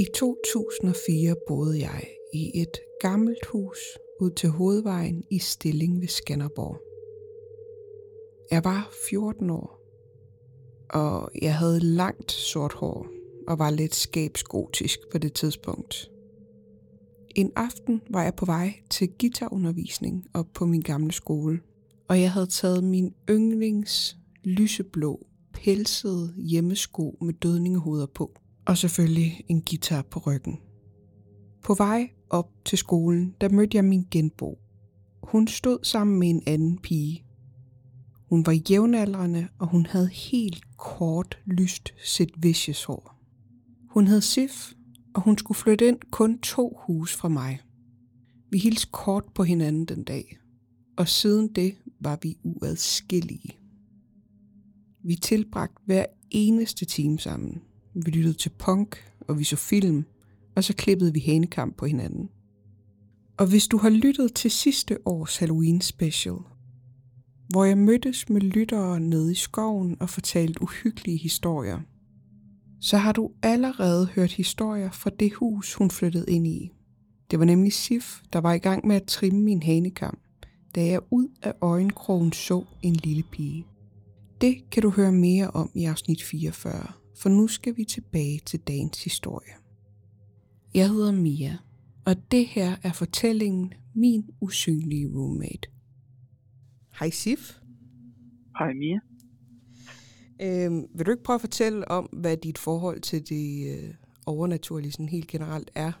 I 2004 boede jeg i et gammelt hus ud til hovedvejen i Stilling ved Skanderborg. Jeg var 14 år, og jeg havde langt sort hår og var lidt skabsgotisk på det tidspunkt. En aften var jeg på vej til guitarundervisning op på min gamle skole, og jeg havde taget min yndlings lyseblå pelsede hjemmesko med dødningehoveder på, og selvfølgelig en guitar på ryggen. På vej op til skolen, der mødte jeg min genbo. Hun stod sammen med en anden pige. Hun var jævnaldrende, og hun havde helt kort, lyst sit vicious hår. Hun hed Sif, og hun skulle flytte ind kun to hus fra mig. Vi hilste kort på hinanden den dag, og siden det var vi uadskillige. Vi tilbragte hver eneste time sammen. Vi lyttede til punk, og vi så film, og så klippede vi hanekamp på hinanden. Og hvis du har lyttet til sidste års Halloween special, hvor jeg mødtes med lyttere nede i skoven og fortalte uhyggelige historier, så har du allerede hørt historier fra det hus, hun flyttede ind i. Det var nemlig Sif, der var i gang med at trimme min hanekamp, da jeg ud af øjenkrogen så en lille pige. Det kan du høre mere om i afsnit 44, for nu skal vi tilbage til dagens historie. Jeg hedder Mia, og det her er fortællingen Min usynlige roommate. Hej Sif. Hej Mia. Øhm, vil du ikke prøve at fortælle om, hvad dit forhold til det øh, overnaturlige sådan helt generelt er?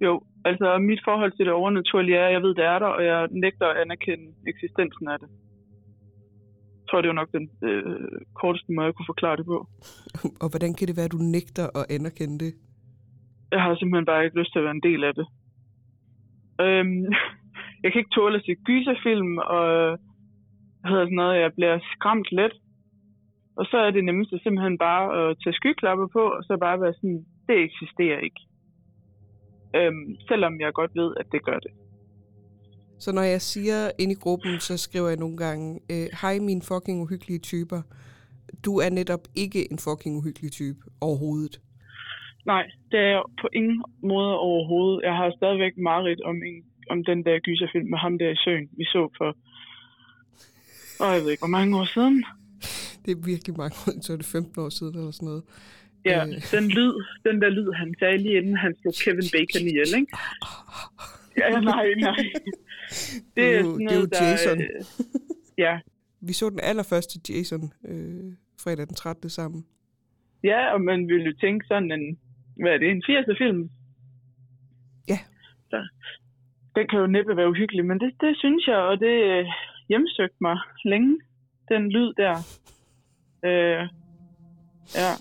Jo, altså mit forhold til det overnaturlige er, at jeg ved, det er der, og jeg nægter at anerkende eksistensen af det. Jeg tror, det var nok den øh, korteste måde, jeg kunne forklare det på. og hvordan kan det være, at du nægter at anerkende det? Jeg har simpelthen bare ikke lyst til at være en del af det. Øhm, jeg kan ikke tåle at se gyserfilm, og hedder sådan noget, jeg bliver skræmt let. Og så er det nemmeste simpelthen bare at tage skyklapper på, og så bare være sådan, det eksisterer ikke. Øhm, selvom jeg godt ved, at det gør det. Så når jeg siger ind i gruppen, så skriver jeg nogle gange, øh, hej mine fucking uhyggelige typer. Du er netop ikke en fucking uhyggelig type overhovedet. Nej, det er jeg på ingen måde overhovedet. Jeg har stadigvæk meget om, en, om den der gyserfilm med ham der i søen, vi så for, åh, jeg ved ikke, hvor mange år siden. Det er virkelig mange år, så er det 15 år siden eller sådan noget. Ja, øh. den lyd, den der lyd, han sagde lige inden han slog Kevin Bacon ihjel, ikke? Ja, nej, nej. Det er, sådan noget, det er jo Jason. Der, øh, ja. Vi så den allerførste Jason øh, fredag den 13. sammen. Ja, og man ville jo tænke sådan en, hvad er det, en 80'er film? Ja. Så, den kan jo næppe være uhyggelig, men det, det synes jeg, og det øh, hjemsøgte mig længe, den lyd der. Øh, ja.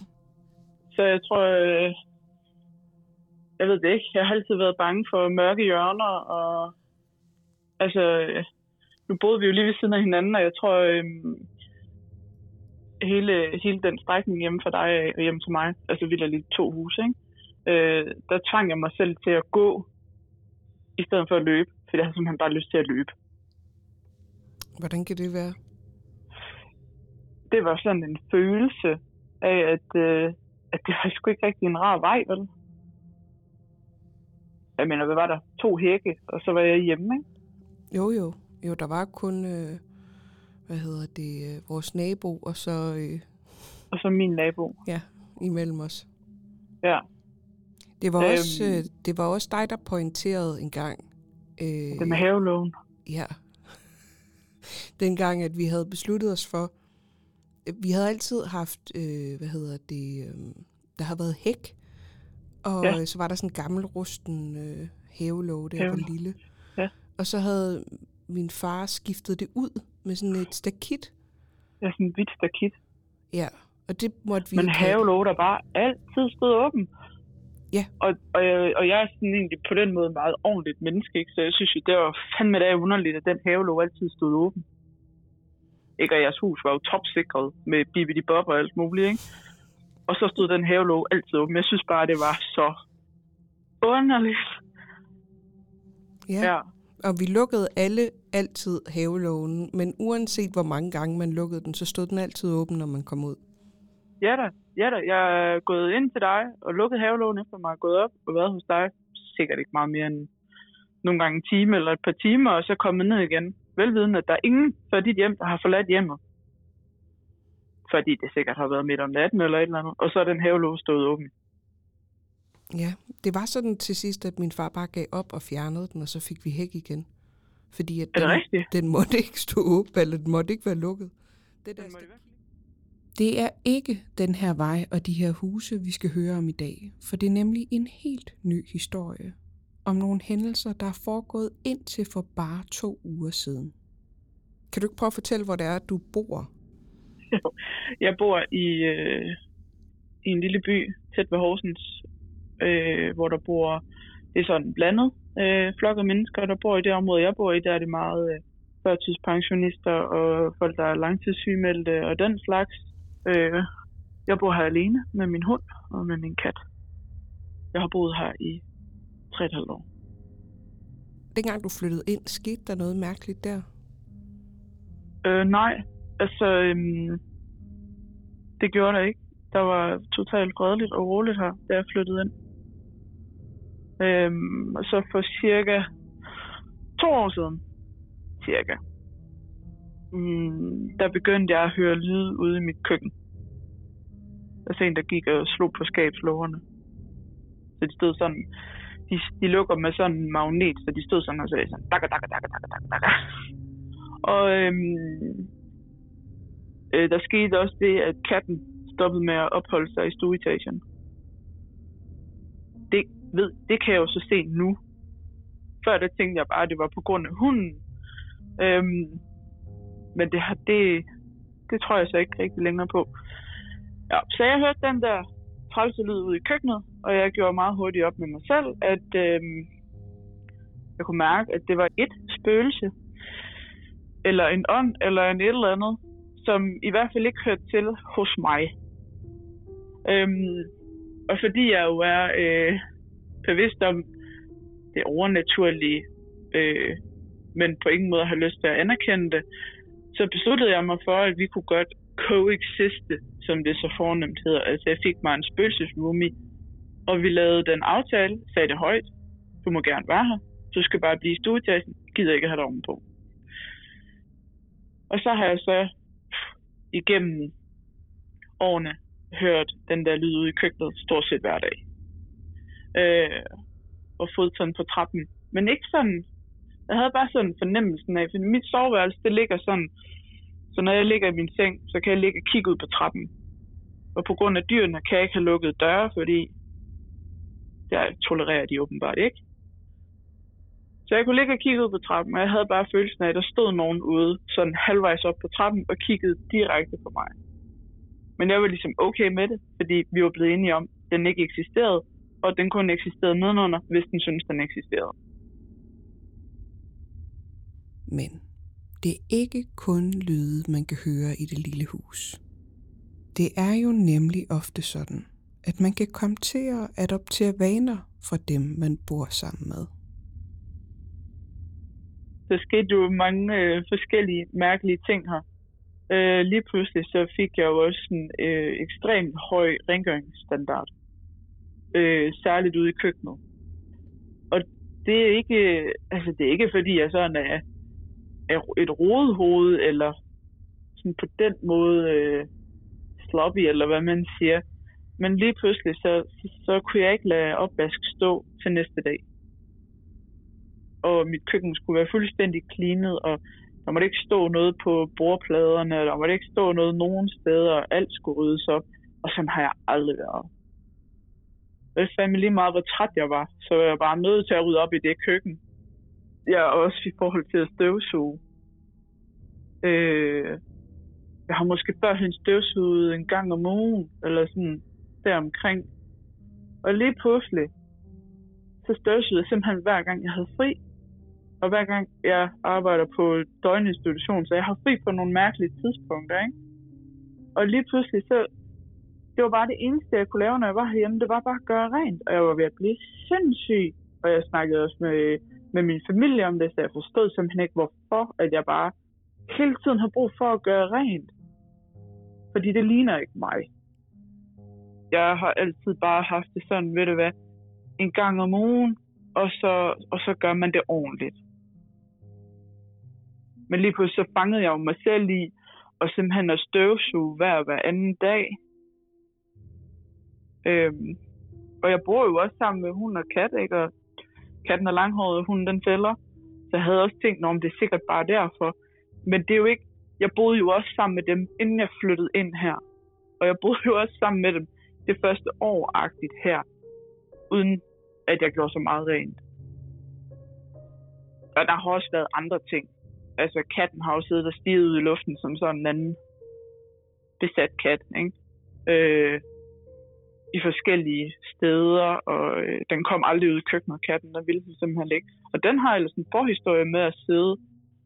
Så jeg tror, øh, jeg ved det ikke. Jeg har altid været bange for mørke hjørner, og altså, nu boede vi jo lige ved siden af hinanden, og jeg tror, øh, hele, hele den strækning hjemme for dig og hjemme til mig, altså vi er lige to huse, ikke? Øh, der tvang jeg mig selv til at gå, i stedet for at løbe, for jeg havde simpelthen bare lyst til at løbe. Hvordan kan det være? Det var sådan en følelse af, at, øh, at det var sgu ikke rigtig en rar vej, vel? Jeg mener, hvad var der? To hække, og så var jeg hjemme, ikke? Jo, jo. Jo, der var kun, øh, hvad hedder det, øh, vores nabo, og så... Øh, og så min nabo. Ja, imellem os. Ja. Det var, øhm, også, øh, det var også dig, der pointerede en gang. Øh, det med havelån. Ja. Dengang, at vi havde besluttet os for... Vi havde altid haft, øh, hvad hedder det, øh, der har været hæk, og ja. så var der sådan en gammel rusten øh, havelåg, der var lille. Ja. Og så havde min far skiftet det ud med sådan et stakit. Ja, sådan et hvidt stakit. Ja, og det måtte vi Men havelåg, der bare altid stod åben. Ja. Og, og, og jeg er sådan egentlig på den måde meget ordentligt menneske, ikke? så jeg synes jo, det var fandme da underligt, at den havelåg altid stod åben. Ikke, og jeres hus var jo topsikret med bibidi bob og alt muligt, ikke? Og så stod den havelåg altid åben. Jeg synes bare, det var så underligt. Ja. ja. Og vi lukkede alle altid havelågen, men uanset hvor mange gange man lukkede den, så stod den altid åben, når man kom ud. Ja da, ja da, jeg er gået ind til dig og lukket havelågen efter mig, gået op og været hos dig. Sikkert ikke meget mere end nogle gange en time eller et par timer, og så kommet ned igen. Velvidende, at der er ingen fra dit hjem, der har forladt hjemmet. Fordi det sikkert har været midt om natten eller et eller andet. Og så er den havelåge stået åben. Ja, det var sådan til sidst, at min far bare gav op og fjernede den, og så fik vi hæk igen. Fordi at Er det den, rigtigt? den måtte ikke stå åben, eller den måtte ikke være lukket. Det, der Den det er ikke den her vej og de her huse, vi skal høre om i dag, for det er nemlig en helt ny historie om nogle hændelser, der er foregået indtil for bare to uger siden. Kan du ikke prøve at fortælle, hvor det er, du bor? Jeg bor i, øh, i en lille by tæt ved Horsens, øh, hvor der bor, det er sådan blandet øh, flok af mennesker, der bor i det område, jeg bor i. Der er det meget øh, førtidspensionister og folk, der er langtidssygemeldte og den slags. Øh, jeg bor her alene med min hund og med min kat. Jeg har boet her i 3,5 år. Dengang du flyttede ind, skete der noget mærkeligt der? Øh, nej, altså, øhm, det gjorde der ikke. Der var totalt fredeligt og roligt her, da jeg flyttede ind. Øhm, og så for cirka to år siden, cirka, mm, der begyndte jeg at høre lyd ude i mit køkken. Der var en, der gik og slog på skabslågerne. Så de stod sådan, de, de lukker med sådan en magnet, så de stod sådan og sagde sådan, dakka, dakka, dakka, dakka, dakka, dakka. Og øhm, øh, der skete også det, at katten stoppede med at opholde sig i stueetagen. Ved, det kan jeg jo så se nu. Før der tænkte jeg bare, at det var på grund af hunden. Øhm, men det, har, det, det tror jeg så ikke rigtig længere på. Ja, så jeg hørte den der trælse lyd ude i køkkenet, og jeg gjorde meget hurtigt op med mig selv, at øhm, jeg kunne mærke, at det var et spøgelse, eller en ånd, eller en et eller andet, som i hvert fald ikke hørte til hos mig. Øhm, og fordi jeg jo er øh, bevidst om det overnaturlige, øh, men på ingen måde har lyst til at anerkende det, så besluttede jeg mig for, at vi kunne godt coexiste, som det så fornemt hedder. Altså jeg fik mig en spøgelsesmumi, og vi lavede den aftale, sagde det højt, du må gerne være her, du skal bare blive i stueetagen, gider ikke have dig ovenpå. Og så har jeg så igennem årene hørt den der lyd ude i køkkenet stort set hver dag. Øh, og fodtøjen på trappen. Men ikke sådan, jeg havde bare sådan fornemmelsen af, for mit soveværelse, det ligger sådan, så når jeg ligger i min seng, så kan jeg ligge og kigge ud på trappen. Og på grund af dyrene kan jeg ikke have lukket døre, fordi der tolererer de åbenbart ikke. Så jeg kunne ligge og kigge ud på trappen, og jeg havde bare følelsen af, at der stod nogen ude, sådan halvvejs op på trappen, og kiggede direkte på mig. Men jeg var ligesom okay med det, fordi vi var blevet enige om, at den ikke eksisterede, og den kun eksisterede nedenunder, hvis den synes den eksisterede. Men det er ikke kun lyde, man kan høre i det lille hus. Det er jo nemlig ofte sådan, at man kan komme til at adoptere vaner fra dem, man bor sammen med. Der skete jo mange øh, forskellige mærkelige ting her. Øh, lige pludselig så fik jeg jo også en øh, ekstremt høj rengøringsstandard. Øh, særligt ude i køkkenet. Og det er ikke, øh, altså det er ikke fordi jeg sådan er, er et rodehoved, eller sådan på den måde øh, sloppy, eller hvad man siger. Men lige pludselig, så, så, så kunne jeg ikke lade opvask stå til næste dag. Og mit køkken skulle være fuldstændig cleanet, og der måtte ikke stå noget på bordpladerne, der måtte ikke stå noget nogen steder, og alt skulle ryddes op. Og sådan har jeg aldrig været. Det fandme lige meget, hvor træt jeg var, så var jeg bare nødt til at rydde op i det køkken. Jeg ja, også i forhold til at støvsuge. Øh, jeg har måske førhen støvsuget en gang om ugen, eller sådan deromkring. Og lige pludselig, så støvsugede jeg simpelthen hver gang, jeg havde fri. Og hver gang jeg arbejder på døgninstitution, så jeg har fri på nogle mærkelige tidspunkter, ikke? Og lige pludselig, så det var bare det eneste, jeg kunne lave, når jeg var herhjemme. Det var bare at gøre rent. Og jeg var ved at blive sindssyg. Og jeg snakkede også med, med min familie om det, så jeg forstod simpelthen ikke, hvorfor at jeg bare hele tiden har brug for at gøre rent. Fordi det ligner ikke mig. jeg har altid bare haft det sådan, ved du hvad, en gang om ugen, og så, og så gør man det ordentligt. Men lige pludselig så fangede jeg jo mig selv i, og simpelthen at støvsuge hver hver anden dag. Øhm, og jeg bor jo også sammen med hund og kat, ikke? Og katten er langhåret, hunden den fælder. Så jeg havde også tænkt, om det er sikkert bare derfor. Men det er jo ikke... Jeg boede jo også sammen med dem, inden jeg flyttede ind her. Og jeg boede jo også sammen med dem det første år-agtigt her. Uden at jeg gjorde så meget rent. Og der har også været andre ting. Altså, katten har jo siddet og stiget ud i luften som sådan en anden besat kat, ikke? Øh, i forskellige steder, og øh, den kom aldrig ud i køkkenet, katten, der ville den simpelthen ikke. Og den har ellers en forhistorie med at sidde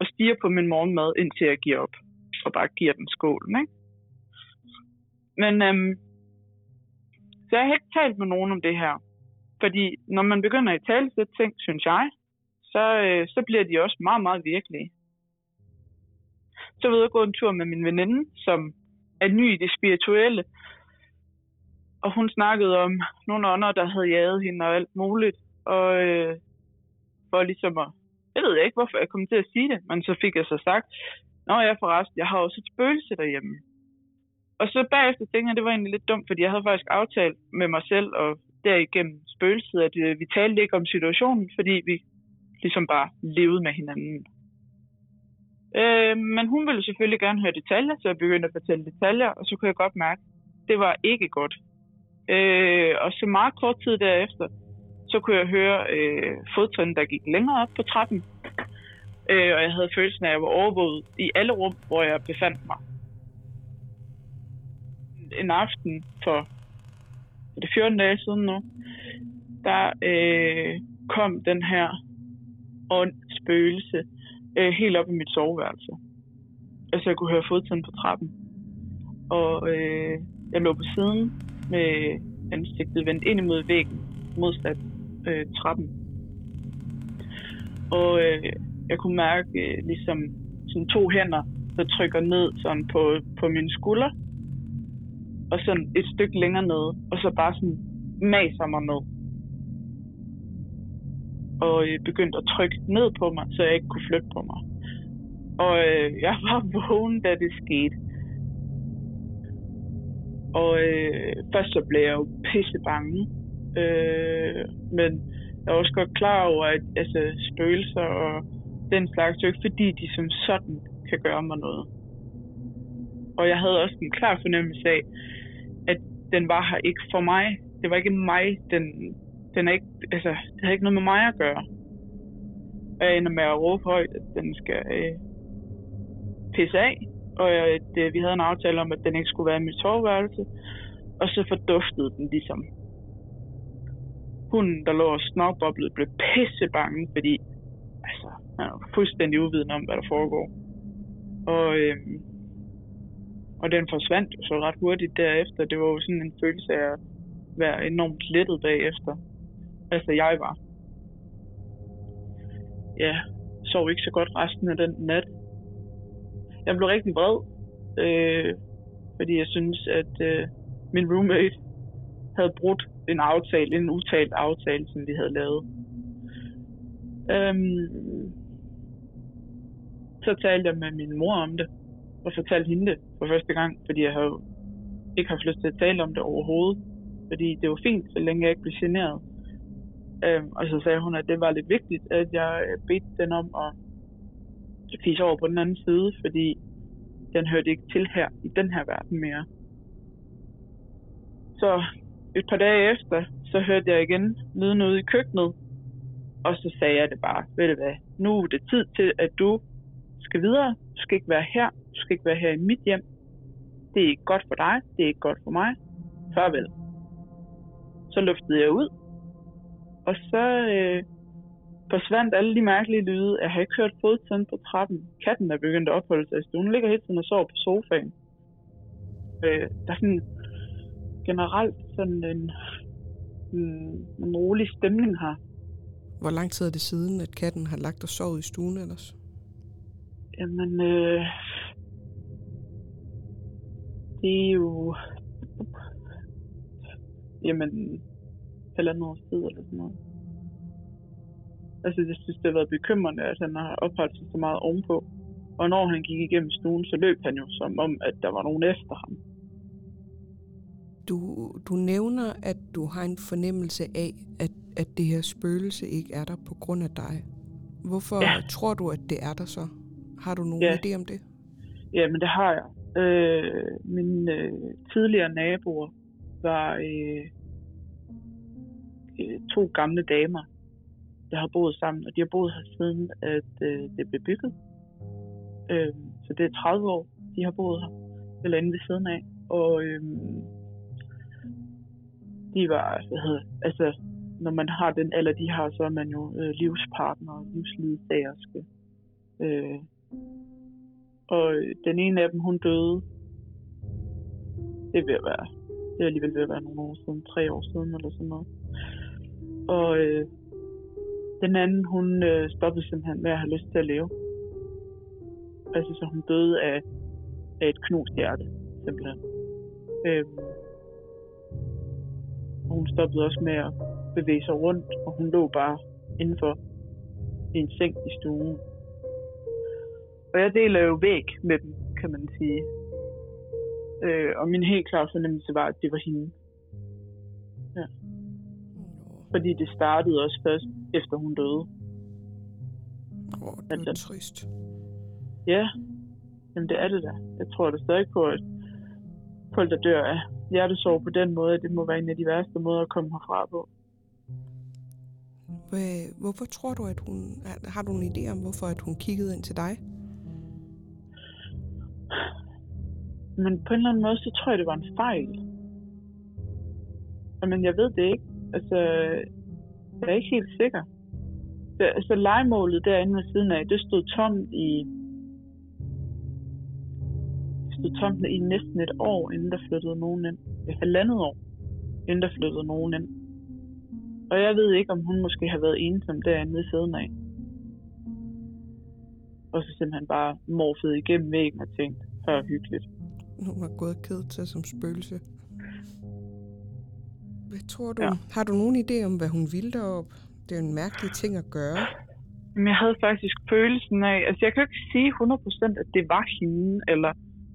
og stige på min morgenmad, indtil jeg giver op, og bare giver den skålen, ikke? Men øhm, så jeg har ikke talt med nogen om det her. Fordi når man begynder at tale til ting, synes jeg, så, øh, så bliver de også meget, meget virkelige. Så ved jeg gå en tur med min veninde, som er ny i det spirituelle, og hun snakkede om nogle ånder, der havde jaget hende og alt muligt. Og øh, for ligesom at... Jeg ved ikke, hvorfor jeg kom til at sige det, men så fik jeg så sagt, Nå ja, forresten, jeg har også et spøgelse derhjemme. Og så bagefter tænkte jeg, at det var egentlig lidt dumt, fordi jeg havde faktisk aftalt med mig selv og derigennem spøgelset, at øh, vi talte ikke om situationen, fordi vi ligesom bare levede med hinanden. Øh, men hun ville selvfølgelig gerne høre detaljer, så jeg begyndte at fortælle detaljer, og så kunne jeg godt mærke, at det var ikke godt. Øh, og så meget kort tid derefter, så kunne jeg høre øh, fodtrin, der gik længere op på trappen. Øh, og jeg havde følelsen af, at jeg var overvåget i alle rum, hvor jeg befandt mig. En aften for det 14 dage siden nu, der øh, kom den her ånd spøgelse øh, helt op i mit soveværelse. Altså jeg kunne høre fodtrin på trappen. Og øh, jeg lå på siden med ansigtet vendt ind imod væggen, modsat øh, trappen. Og øh, jeg kunne mærke øh, ligesom sådan to hænder, der trykker ned sådan på, på min skulder. Og sådan et stykke længere ned, og så bare sådan maser mig ned. Og øh, begyndte at trykke ned på mig, så jeg ikke kunne flytte på mig. Og øh, jeg var vågen, da det skete. Og øh, først så blev jeg jo pisse bange. Øh, men jeg er også godt klar over, at altså, spøgelser og den slags, det er ikke fordi, de som sådan kan gøre mig noget. Og jeg havde også en klar fornemmelse af, at den var her ikke for mig. Det var ikke mig, den, den er ikke, altså, det havde ikke noget med mig at gøre. Og jeg ender med at råbe højt, at den skal øh, pisse af og at øh, vi havde en aftale om, at den ikke skulle være i mit soveværelse. Og så forduftede den ligesom. Hunden, der lå og snokboblede, blev pisse bange, fordi altså, han var fuldstændig uviden om, hvad der foregår. Og, øh, og den forsvandt så ret hurtigt derefter. Det var jo sådan en følelse af at være enormt lettet bagefter. Altså, jeg var. Ja, sov ikke så godt resten af den nat jeg blev rigtig vred, øh, fordi jeg synes, at øh, min roommate havde brudt en aftale, en utalt aftale, som vi havde lavet. Øhm, så talte jeg med min mor om det, og fortalte hende det for første gang, fordi jeg havde ikke haft lyst til at tale om det overhovedet. Fordi det var fint, så længe jeg ikke blev generet. Øhm, og så sagde hun, at det var lidt vigtigt, at jeg bedte den om at fise over på den anden side, fordi den hørte ikke til her, i den her verden mere. Så et par dage efter, så hørte jeg igen lyden ude i køkkenet, og så sagde jeg det bare, ved du hvad, nu er det tid til, at du skal videre. Du skal ikke være her. Du skal ikke være her i mit hjem. Det er ikke godt for dig. Det er ikke godt for mig. Farvel. Så luftede jeg ud. Og så øh, forsvandt alle de mærkelige lyde. Jeg har ikke hørt fodtrin på trappen. Katten er begyndt at opholde sig i stuen. Hun ligger hele tiden og sover på sofaen. Øh, der er sådan generelt sådan en, en, en rolig stemning her. Hvor lang tid er det siden, at katten har lagt og sovet i stuen ellers? Jamen, øh, det er jo... jamen, halvandet års tid eller sådan noget. Altså, jeg synes, det har været bekymrende, at han har opholdt sig så meget ovenpå. Og når han gik igennem stuen, så løb han jo som om, at der var nogen efter ham. Du, du nævner, at du har en fornemmelse af, at, at det her spøgelse ikke er der på grund af dig. Hvorfor ja. tror du, at det er der så? Har du nogen ja. idé om det? Ja, men det har jeg. Øh, mine øh, tidligere naboer var øh, øh, to gamle damer, der har boet sammen, og de har boet her siden, at øh, det blev bygget. Øh, så det er 30 år, de har boet her, eller inde ved siden af. Og øh, de var, hvad hedder, altså, når man har den alder, de har, så er man jo øh, livspartner og livsledsagerske. Øh, og øh, den ene af dem, hun døde. Det vil være, det er alligevel ved at være nogle år siden, tre år siden eller sådan noget. Og øh, den anden, hun øh, stoppede simpelthen med at have lyst til at leve. Altså, så hun døde af, af et knust hjerte, simpelthen. Øh, hun stoppede også med at bevæge sig rundt, og hun lå bare indenfor i en seng i stuen. Og jeg deler jo væk med dem, kan man sige. Øh, og min helt klare fornemmelse var, at det var hende. Fordi det startede også først, efter hun døde. Åh, oh, det er altså, trist. Ja, jamen det er det da. Jeg tror da stadig på, at folk, der dør af hjertesorg på den måde, det må være en af de værste måder at komme herfra på. Hvorfor tror du, at hun... Har du en idé om, hvorfor at hun kiggede ind til dig? Men på en eller anden måde, så tror jeg, det var en fejl. Men jeg ved det ikke. Altså, jeg er ikke helt sikker. Så, altså, legemålet derinde ved siden af, det stod tomt i det stod tomt i næsten et år, inden der flyttede nogen ind. Et halvandet år, inden der flyttede nogen ind. Og jeg ved ikke, om hun måske har været ensom derinde ved siden af. Og så simpelthen bare morfet igennem væggen og tænkt, så hyggeligt. Hun var gået ked til som spøgelse. Hvad tror du? Ja. Har du nogen idé om, hvad hun ville derop? Det er jo en mærkelig ting at gøre. Men jeg havde faktisk følelsen af, altså jeg kan ikke sige 100% at det var hende, eller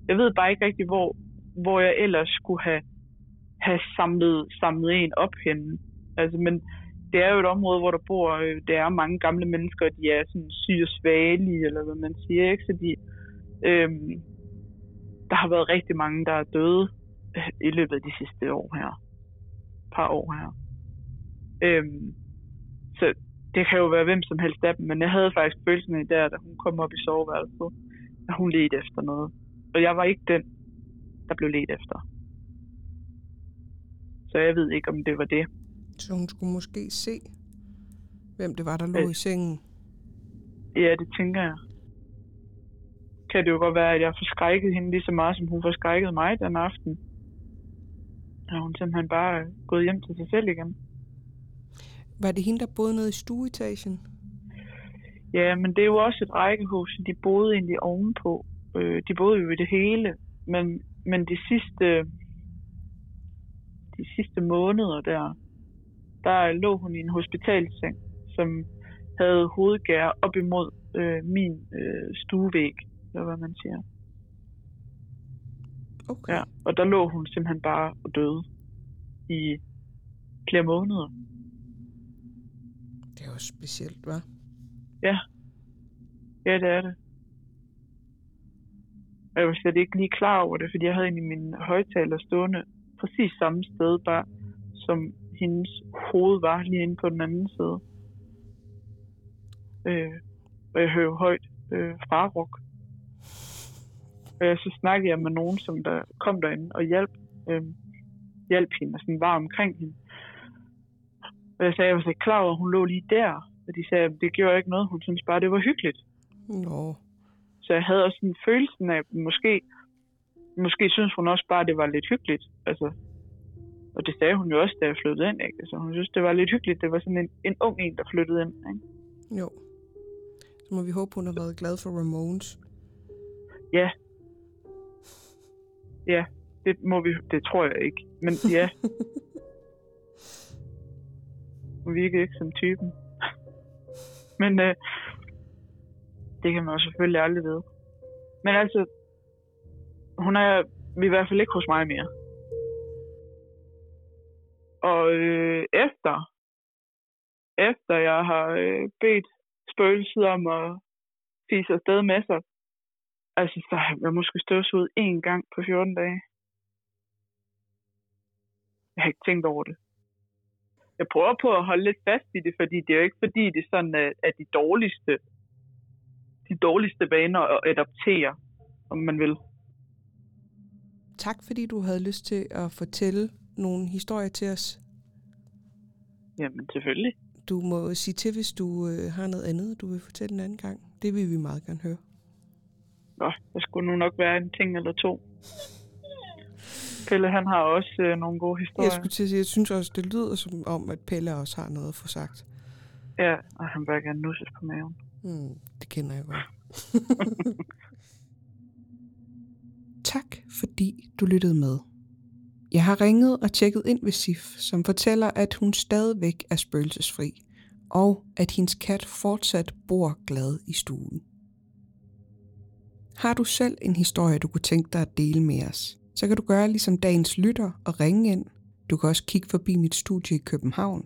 jeg ved bare ikke rigtig, hvor, hvor jeg ellers skulle have, have samlet, samlet en op henne. Altså, men det er jo et område, hvor der bor, øh, der er mange gamle mennesker, og de er sådan syge og svagelige, eller hvad man siger, ikke? Så de, øhm, der har været rigtig mange, der er døde øh, i løbet af de sidste år her. Par år her. Øhm, så det kan jo være hvem som helst af dem, men jeg havde faktisk følelsen af der, da hun kom op i soveværelset, at hun ledte efter noget. Og jeg var ikke den, der blev let efter. Så jeg ved ikke, om det var det. Så hun skulle måske se, hvem det var, der lå ja. i sengen? Ja, det tænker jeg. Kan det jo godt være, at jeg forskrækkede hende lige så meget, som hun forskrækkede mig den aften. Og hun simpelthen bare gået hjem til sig selv igen. Var det hende, der boede nede i stueetagen? Ja, men det er jo også et rækkehus, de boede egentlig ovenpå. Øh, de boede jo i det hele, men, men de sidste de sidste måneder der, der lå hun i en hospitalseng, som havde hovedgær op imod øh, min øh, stuevæg, eller hvad man siger. Okay. Ja, og der lå hun simpelthen bare og døde i flere måneder. Det er jo specielt, hva'? Ja. Ja, det er det. Og jeg var slet ikke lige klar over det, fordi jeg havde egentlig min højtaler stående præcis samme sted, bare som hendes hoved var lige inde på den anden side. Øh, og jeg hører højt øh, frarok. Og så snakkede jeg med nogen, som der kom derinde og hjalp, øh, hjalp hende og sådan var omkring hende. Og jeg sagde, at jeg var ikke klar over, at hun lå lige der. Og de sagde, at det gjorde ikke noget. Hun syntes bare, det var hyggeligt. Nå. Så jeg havde også en følelse af, at måske, måske synes hun også bare, at det var lidt hyggeligt. Altså, og det sagde hun jo også, da jeg flyttede ind. Ikke? Altså, hun synes, det var lidt hyggeligt. Det var sådan en, en ung en, der flyttede ind. Ikke? Jo. Så må vi håbe, hun har været glad for Ramones. Ja. Ja, det må vi. Det tror jeg ikke. Men ja. Hun virkede ikke som typen. Men øh, det kan man jo selvfølgelig aldrig vide. Men altså, hun er i hvert fald ikke hos mig mere. Og øh, efter, efter jeg har øh, bedt spøgelset om at fise afsted med sig, altså så har jeg måske ud en gang på 14 dage. Jeg har ikke tænkt over det. Jeg prøver på at holde lidt fast i det, fordi det er jo ikke fordi, det er sådan, at de dårligste, de dårligste vaner at adoptere, om man vil. Tak fordi du havde lyst til at fortælle nogle historier til os. Jamen selvfølgelig. Du må sige til, hvis du øh, har noget andet, du vil fortælle en anden gang. Det vil vi meget gerne høre. Nå, der skulle nu nok være en ting eller to. Pelle, han har også øh, nogle gode historier. Jeg skulle til at sige, jeg synes også, det lyder som om, at Pelle også har noget at få sagt. Ja, og han bør gerne nusses på maven. Hmm, det kender jeg godt. tak, fordi du lyttede med. Jeg har ringet og tjekket ind ved Sif, som fortæller, at hun stadigvæk er spøgelsesfri, og at hendes kat fortsat bor glad i stuen. Har du selv en historie, du kunne tænke dig at dele med os, så kan du gøre ligesom dagens lytter og ringe ind. Du kan også kigge forbi mit studie i København.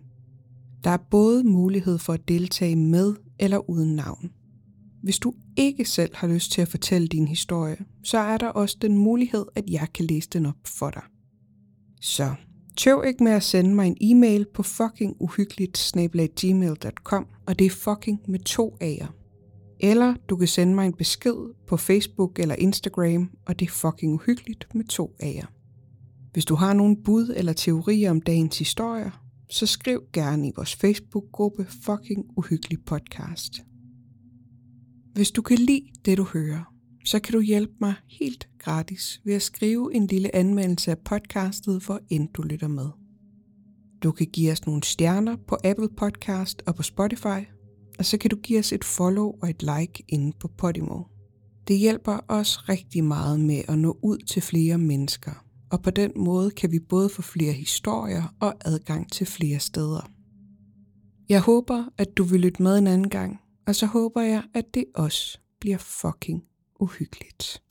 Der er både mulighed for at deltage med eller uden navn. Hvis du ikke selv har lyst til at fortælle din historie, så er der også den mulighed, at jeg kan læse den op for dig. Så tøv ikke med at sende mig en e-mail på fucking uhyggeligt og det er fucking med to A'er. Eller du kan sende mig en besked på Facebook eller Instagram, og det er fucking uhyggeligt med to A'er. Hvis du har nogle bud eller teorier om dagens historier, så skriv gerne i vores Facebook-gruppe Fucking Uhyggelig Podcast. Hvis du kan lide det, du hører, så kan du hjælpe mig helt gratis ved at skrive en lille anmeldelse af podcastet, hvor end du lytter med. Du kan give os nogle stjerner på Apple Podcast og på Spotify, og så kan du give os et follow og et like inde på Podimo. Det hjælper os rigtig meget med at nå ud til flere mennesker, og på den måde kan vi både få flere historier og adgang til flere steder. Jeg håber, at du vil lytte med en anden gang, og så håber jeg, at det også bliver fucking uhyggeligt.